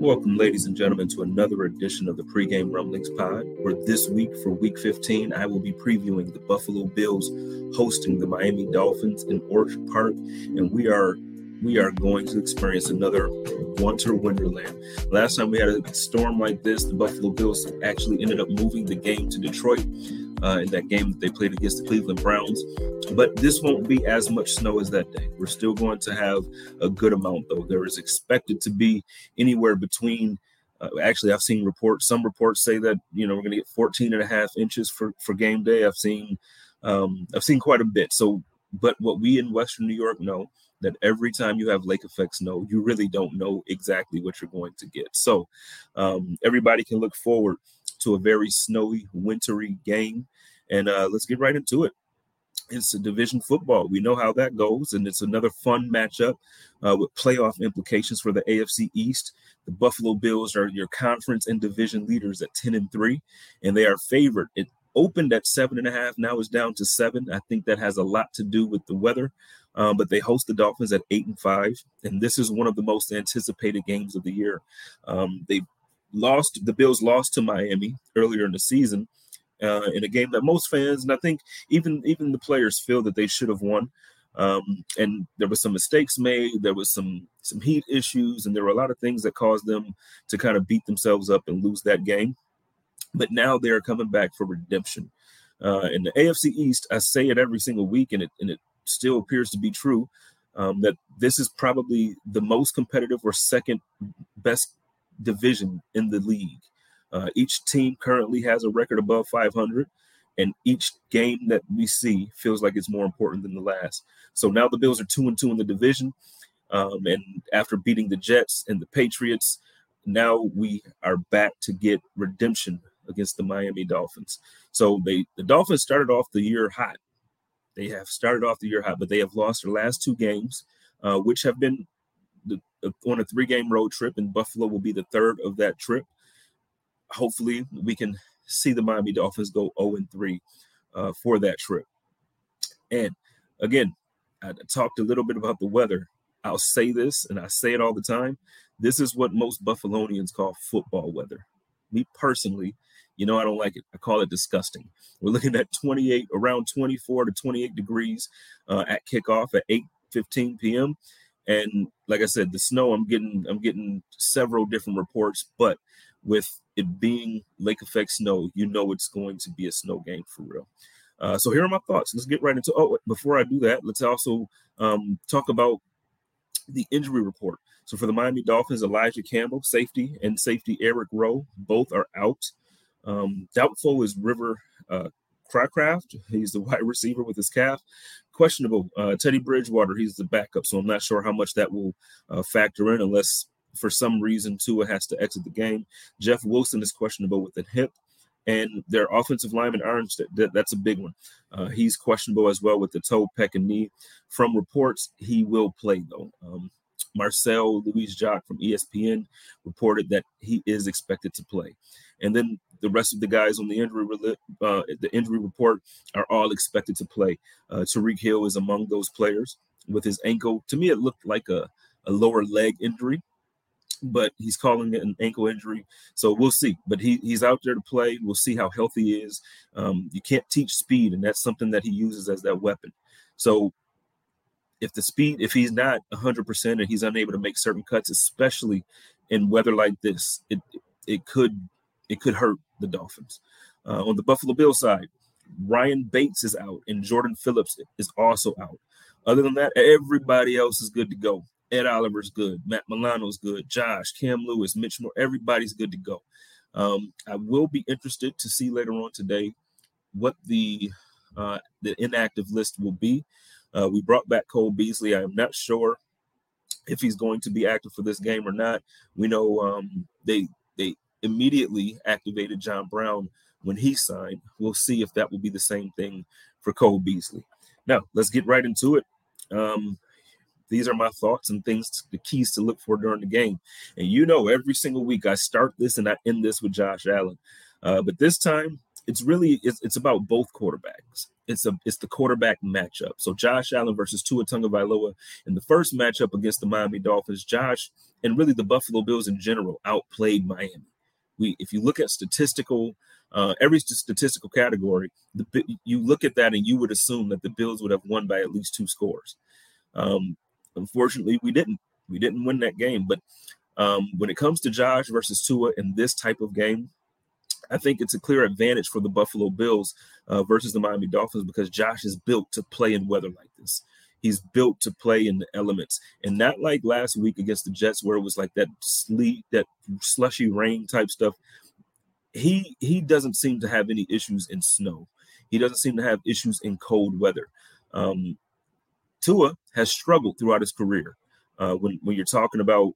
Welcome, ladies and gentlemen, to another edition of the Pregame Rumblings Pod, where this week for Week 15, I will be previewing the Buffalo Bills hosting the Miami Dolphins in Orchard Park, and we are we are going to experience another winter wonderland. Last time we had a storm like this, the Buffalo Bills actually ended up moving the game to Detroit uh, in that game they played against the Cleveland Browns. But this won't be as much snow as that day. We're still going to have a good amount, though. There is expected to be anywhere between uh, actually i've seen reports some reports say that you know we're going to get 14 and a half inches for for game day i've seen um, i've seen quite a bit so but what we in western new york know that every time you have lake effect snow you really don't know exactly what you're going to get so um, everybody can look forward to a very snowy wintry game and uh, let's get right into it it's a division football. We know how that goes, and it's another fun matchup uh, with playoff implications for the AFC East. The Buffalo Bills are your conference and division leaders at 10 and 3, and they are favored. It opened at seven and a half, now is down to seven. I think that has a lot to do with the weather. Um, but they host the Dolphins at eight and five, and this is one of the most anticipated games of the year. Um, they lost the Bills lost to Miami earlier in the season uh, in a game that most fans and I think even even the players feel that they should have won. Um, and there were some mistakes made. There was some some heat issues, and there were a lot of things that caused them to kind of beat themselves up and lose that game. But now they are coming back for redemption. Uh, in the AFC East, I say it every single week, and it and it still appears to be true um, that this is probably the most competitive or second best division in the league. Uh, each team currently has a record above 500, and each game that we see feels like it's more important than the last. So now the Bills are two and two in the division, um, and after beating the Jets and the Patriots, now we are back to get redemption against the Miami Dolphins. So they the Dolphins started off the year hot. They have started off the year hot, but they have lost their last two games, uh, which have been the, on a three-game road trip, and Buffalo will be the third of that trip hopefully we can see the Miami Dolphins go 0 and 3 uh, for that trip. And again, I talked a little bit about the weather. I'll say this, and I say it all the time. This is what most Buffalonians call football weather. Me personally, you know, I don't like it. I call it disgusting. We're looking at 28, around 24 to 28 degrees uh, at kickoff at 8 15 p.m. And like I said, the snow, I'm getting, I'm getting several different reports, but with it being lake effect snow, you know it's going to be a snow game for real. Uh, so here are my thoughts. Let's get right into. Oh, before I do that, let's also um, talk about the injury report. So for the Miami Dolphins, Elijah Campbell, safety, and safety Eric Rowe, both are out. Um, doubtful is River uh, Cracraft. He's the wide receiver with his calf. Questionable. Uh, Teddy Bridgewater, he's the backup. So I'm not sure how much that will uh, factor in unless for some reason Tua has to exit the game. Jeff Wilson is questionable with the hip. And their offensive lineman Orange, that, that, that's a big one. Uh, he's questionable as well with the toe, pec, and knee. From reports, he will play though. Um, Marcel Louis Jacques from ESPN reported that he is expected to play. And then the rest of the guys on the injury uh, the injury report are all expected to play. Uh, Tyreek Hill is among those players with his ankle. To me, it looked like a, a lower leg injury. but he's calling it an ankle injury. So we'll see. But he, he's out there to play. We'll see how healthy he is. Um, you can't teach speed, and that's something that he uses as that weapon. So if the speed, if he's not 100% and he's unable to make certain cuts, especially in weather like this, it it could it could hurt the Dolphins. Uh, on the Buffalo Bill side, Ryan Bates is out and Jordan Phillips is also out. Other than that, everybody else is good to go. Ed Oliver's good. Matt Milano's good. Josh, Cam Lewis, Mitch Morse, everybody's good to go. Um, I will be interested to see later on today what the uh, the inactive list will be. Uh, we brought back Cole Beasley. I am not sure if he's going to be active for this game or not. We know um, they they immediately activated John Brown when he signed. We'll see if that will be the same thing for Cole Beasley. Now let's get right into it. Um, these are my thoughts and things, the keys to look for during the game. And you know, every single week I start this and I end this with Josh Allen. Uh, but this time, it's really it's, it's about both quarterbacks. It's a it's the quarterback matchup. So Josh Allen versus Tua Tagovailoa in the first matchup against the Miami Dolphins. Josh and really the Buffalo Bills in general outplayed Miami. We if you look at statistical uh, every statistical category, the, you look at that and you would assume that the Bills would have won by at least two scores. Um, unfortunately, we didn't. We didn't win that game. But um, when it comes to Josh versus Tua in this type of game, I think it's a clear advantage for the Buffalo Bills uh, versus the Miami Dolphins because Josh is built to play in weather like this. He's built to play in the elements, and not like last week against the Jets where it was like that sleet, that slushy rain type stuff he he doesn't seem to have any issues in snow. He doesn't seem to have issues in cold weather. Um, Tua has struggled throughout his career. Uh, when when you're talking about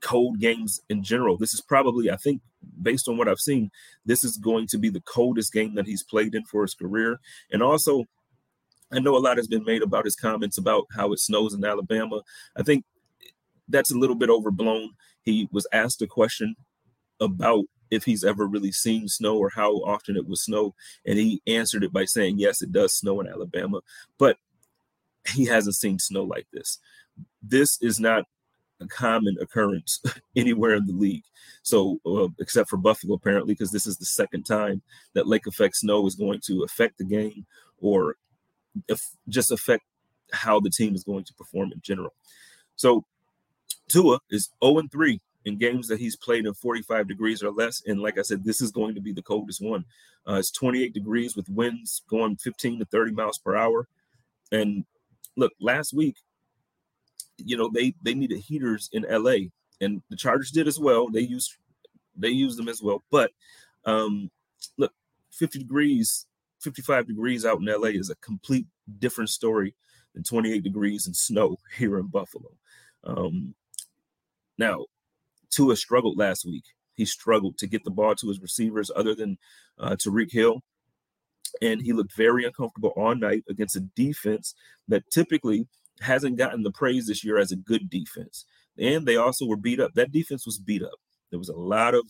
cold games in general, this is probably I think based on what I've seen, this is going to be the coldest game that he's played in for his career. And also, I know a lot has been made about his comments about how it snows in Alabama. I think that's a little bit overblown. He was asked a question about if he's ever really seen snow or how often it would snow. And he answered it by saying, yes, it does snow in Alabama, but he hasn't seen snow like this. This is not a common occurrence anywhere in the league. So, uh, except for Buffalo, apparently, because this is the second time that lake effect snow is going to affect the game or just affect how the team is going to perform in general. So, Tua is 0 3 in games that he's played in 45 degrees or less. And like I said, this is going to be the coldest one. Uh, it's 28 degrees with winds going 15 to 30 miles per hour. And look, last week, you know, they they needed heaters in LA, and the Chargers did as well. They used they used them as well. But um, look, 50 degrees, 55 degrees out in LA is a complete different story than 28 degrees and snow here in Buffalo. Um, now, Tua struggled last week. He struggled to get the ball to his receivers other than uh, Tyreek Hill. And he looked very uncomfortable all night against a defense that typically hasn't gotten the praise this year as a good defense. And they also were beat up. That defense was beat up. There was a lot of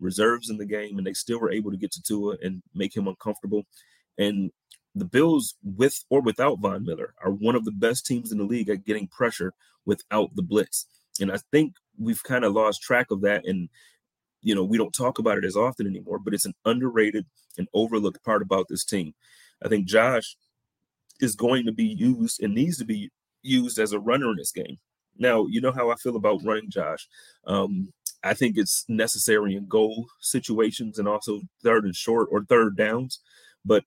reserves in the game, and they still were able to get to Tua and make him uncomfortable. And the Bills, with or without Von Miller, are one of the best teams in the league at getting pressure without the blitz. And I think we've kind of lost track of that and you know we don't talk about it as often anymore but it's an underrated and overlooked part about this team i think josh is going to be used and needs to be used as a runner in this game now you know how i feel about running josh um, i think it's necessary in goal situations and also third and short or third downs but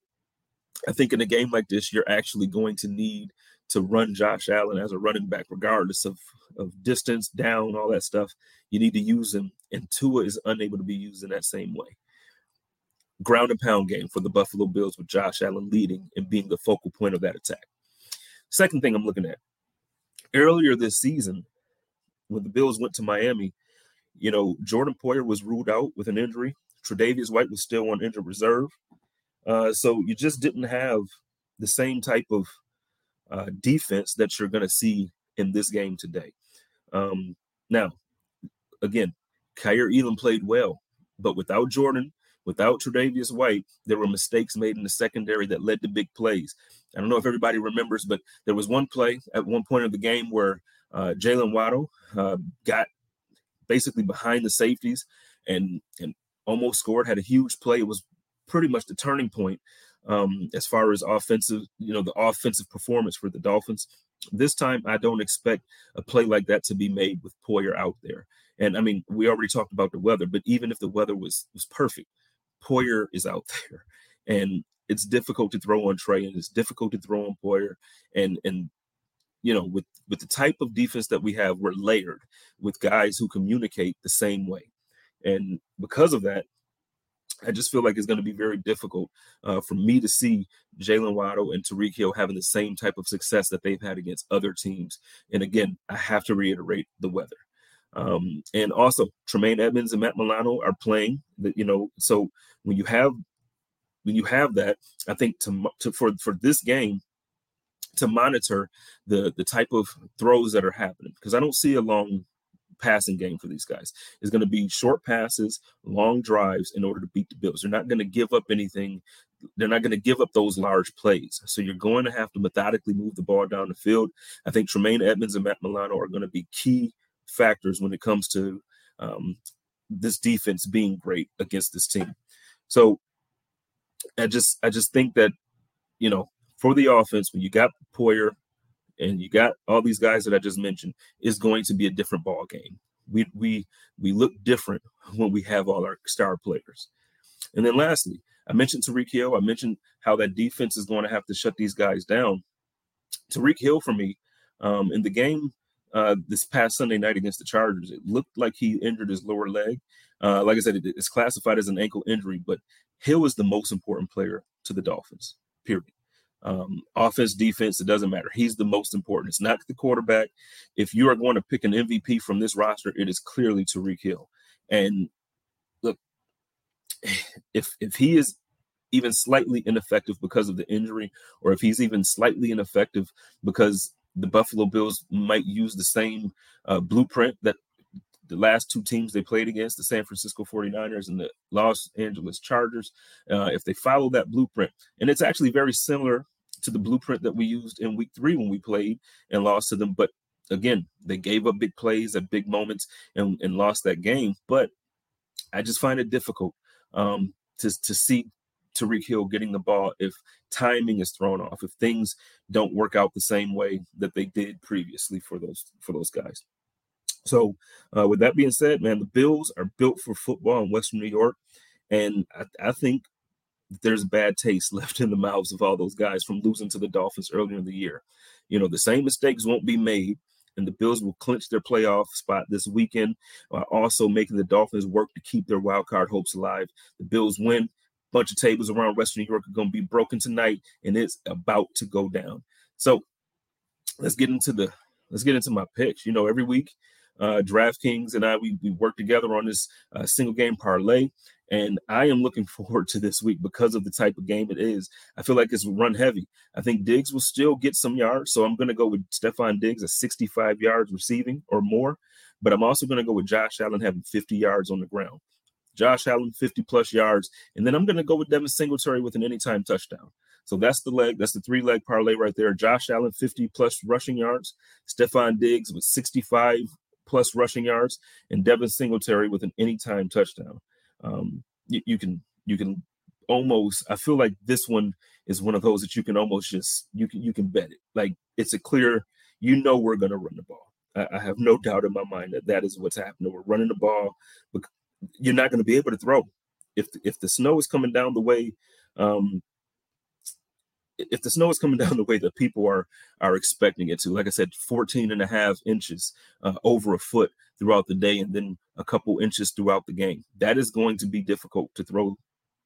i think in a game like this you're actually going to need to run Josh Allen as a running back, regardless of, of distance, down, all that stuff. You need to use him, and Tua is unable to be used in that same way. Ground and pound game for the Buffalo Bills with Josh Allen leading and being the focal point of that attack. Second thing I'm looking at earlier this season, when the Bills went to Miami, you know, Jordan Poyer was ruled out with an injury. Tre'Davious White was still on injured reserve. Uh, so you just didn't have the same type of uh, defense that you're going to see in this game today. Um, now, again, Kaiir Elam played well, but without Jordan, without Tre'Davious White, there were mistakes made in the secondary that led to big plays. I don't know if everybody remembers, but there was one play at one point of the game where uh, Jaylen Waddle uh, got basically behind the safeties and and almost scored. Had a huge play. It was pretty much the turning point um, as far as offensive, you know, the offensive performance for the Dolphins. This time, I don't expect a play like that to be made with Poyer out there. And I mean, we already talked about the weather, but even if the weather was was perfect, Poyer is out there, and it's difficult to throw on Trey, and it's difficult to throw on Poyer, and and you know, with with the type of defense that we have, we're layered with guys who communicate the same way, and because of that, I just feel like it's going to be very difficult uh, for me to see Jaylen Waddle and Tyreek Hill having the same type of success that they've had against other teams. And again, I have to reiterate the weather. Um, and also, Tremaine Edmunds and Matt Milano are playing. That you know, so when you have when you have that, I think to, to for for this game to monitor the the type of throws that are happening because I don't see a long passing game for these guys. It's going to be short passes, long drives in order to beat the Bills. They're not going to give up anything. They're not going to give up those large plays. So you're going to have to methodically move the ball down the field. I think Tremaine Edmunds and Matt Milano are going to be key factors when it comes to um, this defense being great against this team. So I just I just think that you know for the offense when you got Poyer and you got all these guys that I just mentioned, is going to be a different ball game. We we we look different when we have all our star players. And then lastly, I mentioned Tyreek Hill. I mentioned how that defense is going to have to shut these guys down. Tyreek Hill for me um, in the game uh, this past Sunday night against the Chargers, it looked like he injured his lower leg. Uh, like I said, it, it's classified as an ankle injury, but Hill is the most important player to the Dolphins. Period. Um, offense, defense, it doesn't matter. He's the most important. It's not the quarterback. If you are going to pick an MVP from this roster, it is clearly Tyreek Hill. And look, if if he is even slightly ineffective because of the injury, or if he's even slightly ineffective because the Buffalo Bills might use the same uh, blueprint that the last two teams they played against, the San Francisco 49ers and the Los Angeles Chargers, uh, if they follow that blueprint, and it's actually very similar to the blueprint that we used in week three when we played and lost to them. But again, they gave up big plays at big moments and, and lost that game. But I just find it difficult um, to, to see Tyreek Hill getting the ball if timing is thrown off, if things don't work out the same way that they did previously for those for those guys. So, uh, with that being said, man, the Bills are built for football in Western New York, and I, I think there's bad taste left in the mouths of all those guys from losing to the Dolphins earlier in the year. You know, the same mistakes won't be made, and the Bills will clinch their playoff spot this weekend, while also making the Dolphins work to keep their wild card hopes alive. The Bills win. Bunch of tables around Western New York are going to be broken tonight, and it's about to go down. So let's get into the let's get into my picks. You know, every week uh, DraftKings and I, we, we work together on this uh, single game parlay. And I am looking forward to this week because of the type of game it is. I feel like it's run heavy. I think Diggs will still get some yards. So I'm going to go with Stefon Diggs at 65 yards receiving or more. But I'm also going to go with Josh Allen having 50 yards on the ground. Josh Allen, 50 plus yards. And then I'm going to go with Devin Singletary with an anytime touchdown. So that's the leg. That's the three leg parlay right there. Josh Allen, 50 plus rushing yards. Stefon Diggs with 65 plus rushing yards, and Devin Singletary with an anytime touchdown. Um, you, you can you can almost I feel like this one is one of those that you can almost just you can you can bet it. Like it's a clear, you know we're gonna run the ball. I, I have no doubt in my mind that that is what's happening. We're running the ball, but you're not going to be able to throw. If if the snow is coming down the way um, if the snow is coming down the way that people are are expecting it to like i said 14 and a half inches uh, over a foot throughout the day and then a couple inches throughout the game that is going to be difficult to throw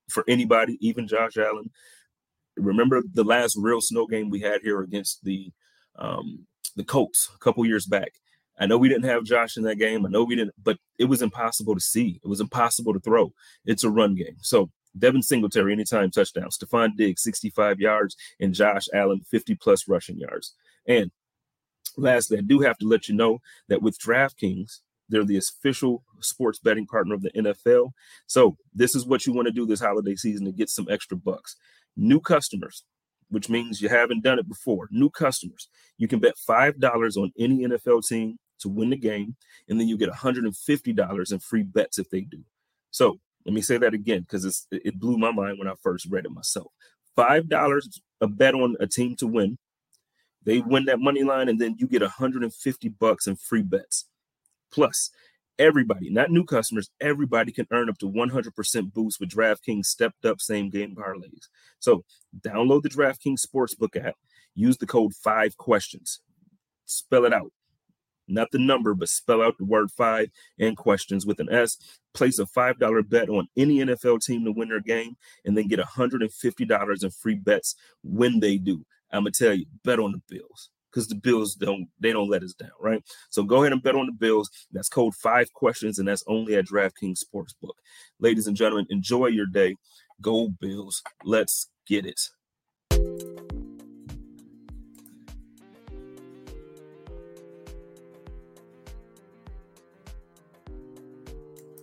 for anybody even josh allen remember the last real snow game we had here against the um, the colts a couple years back I know we didn't have Josh in that game. I know we didn't, but it was impossible to see. It was impossible to throw. It's a run game. So Devin Singletary, anytime touchdown. Stefon Diggs, 65 yards, and Josh Allen, 50 plus rushing yards. And lastly, I do have to let you know that with DraftKings, they're the official sports betting partner of the NFL. So this is what you want to do this holiday season to get some extra bucks. New customers, which means you haven't done it before. New customers, you can bet $5 on any NFL team to win the game, and then you get $150 in free bets if they do. So let me say that again because it blew my mind when I first read it myself. Five dollars a bet on a team to win. They win that money line, and then you get 150 bucks in free bets. Plus, everybody, not new customers, everybody can earn up to 100% boost with DraftKings stepped up same game parlays. So, download the DraftKings Sportsbook app, use the code 5 questions. Spell it out not the number, but spell out the word five and questions with an S. Place a $5 bet on any NFL team to win their game, and then get $150 in free bets when they do. I'm gonna tell you, bet on the Bills because the Bills don't they don't let us down, right? So go ahead and bet on the Bills. That's code five questions, and that's only at DraftKings Sportsbook. Ladies and gentlemen, enjoy your day. Go Bills. Let's get it.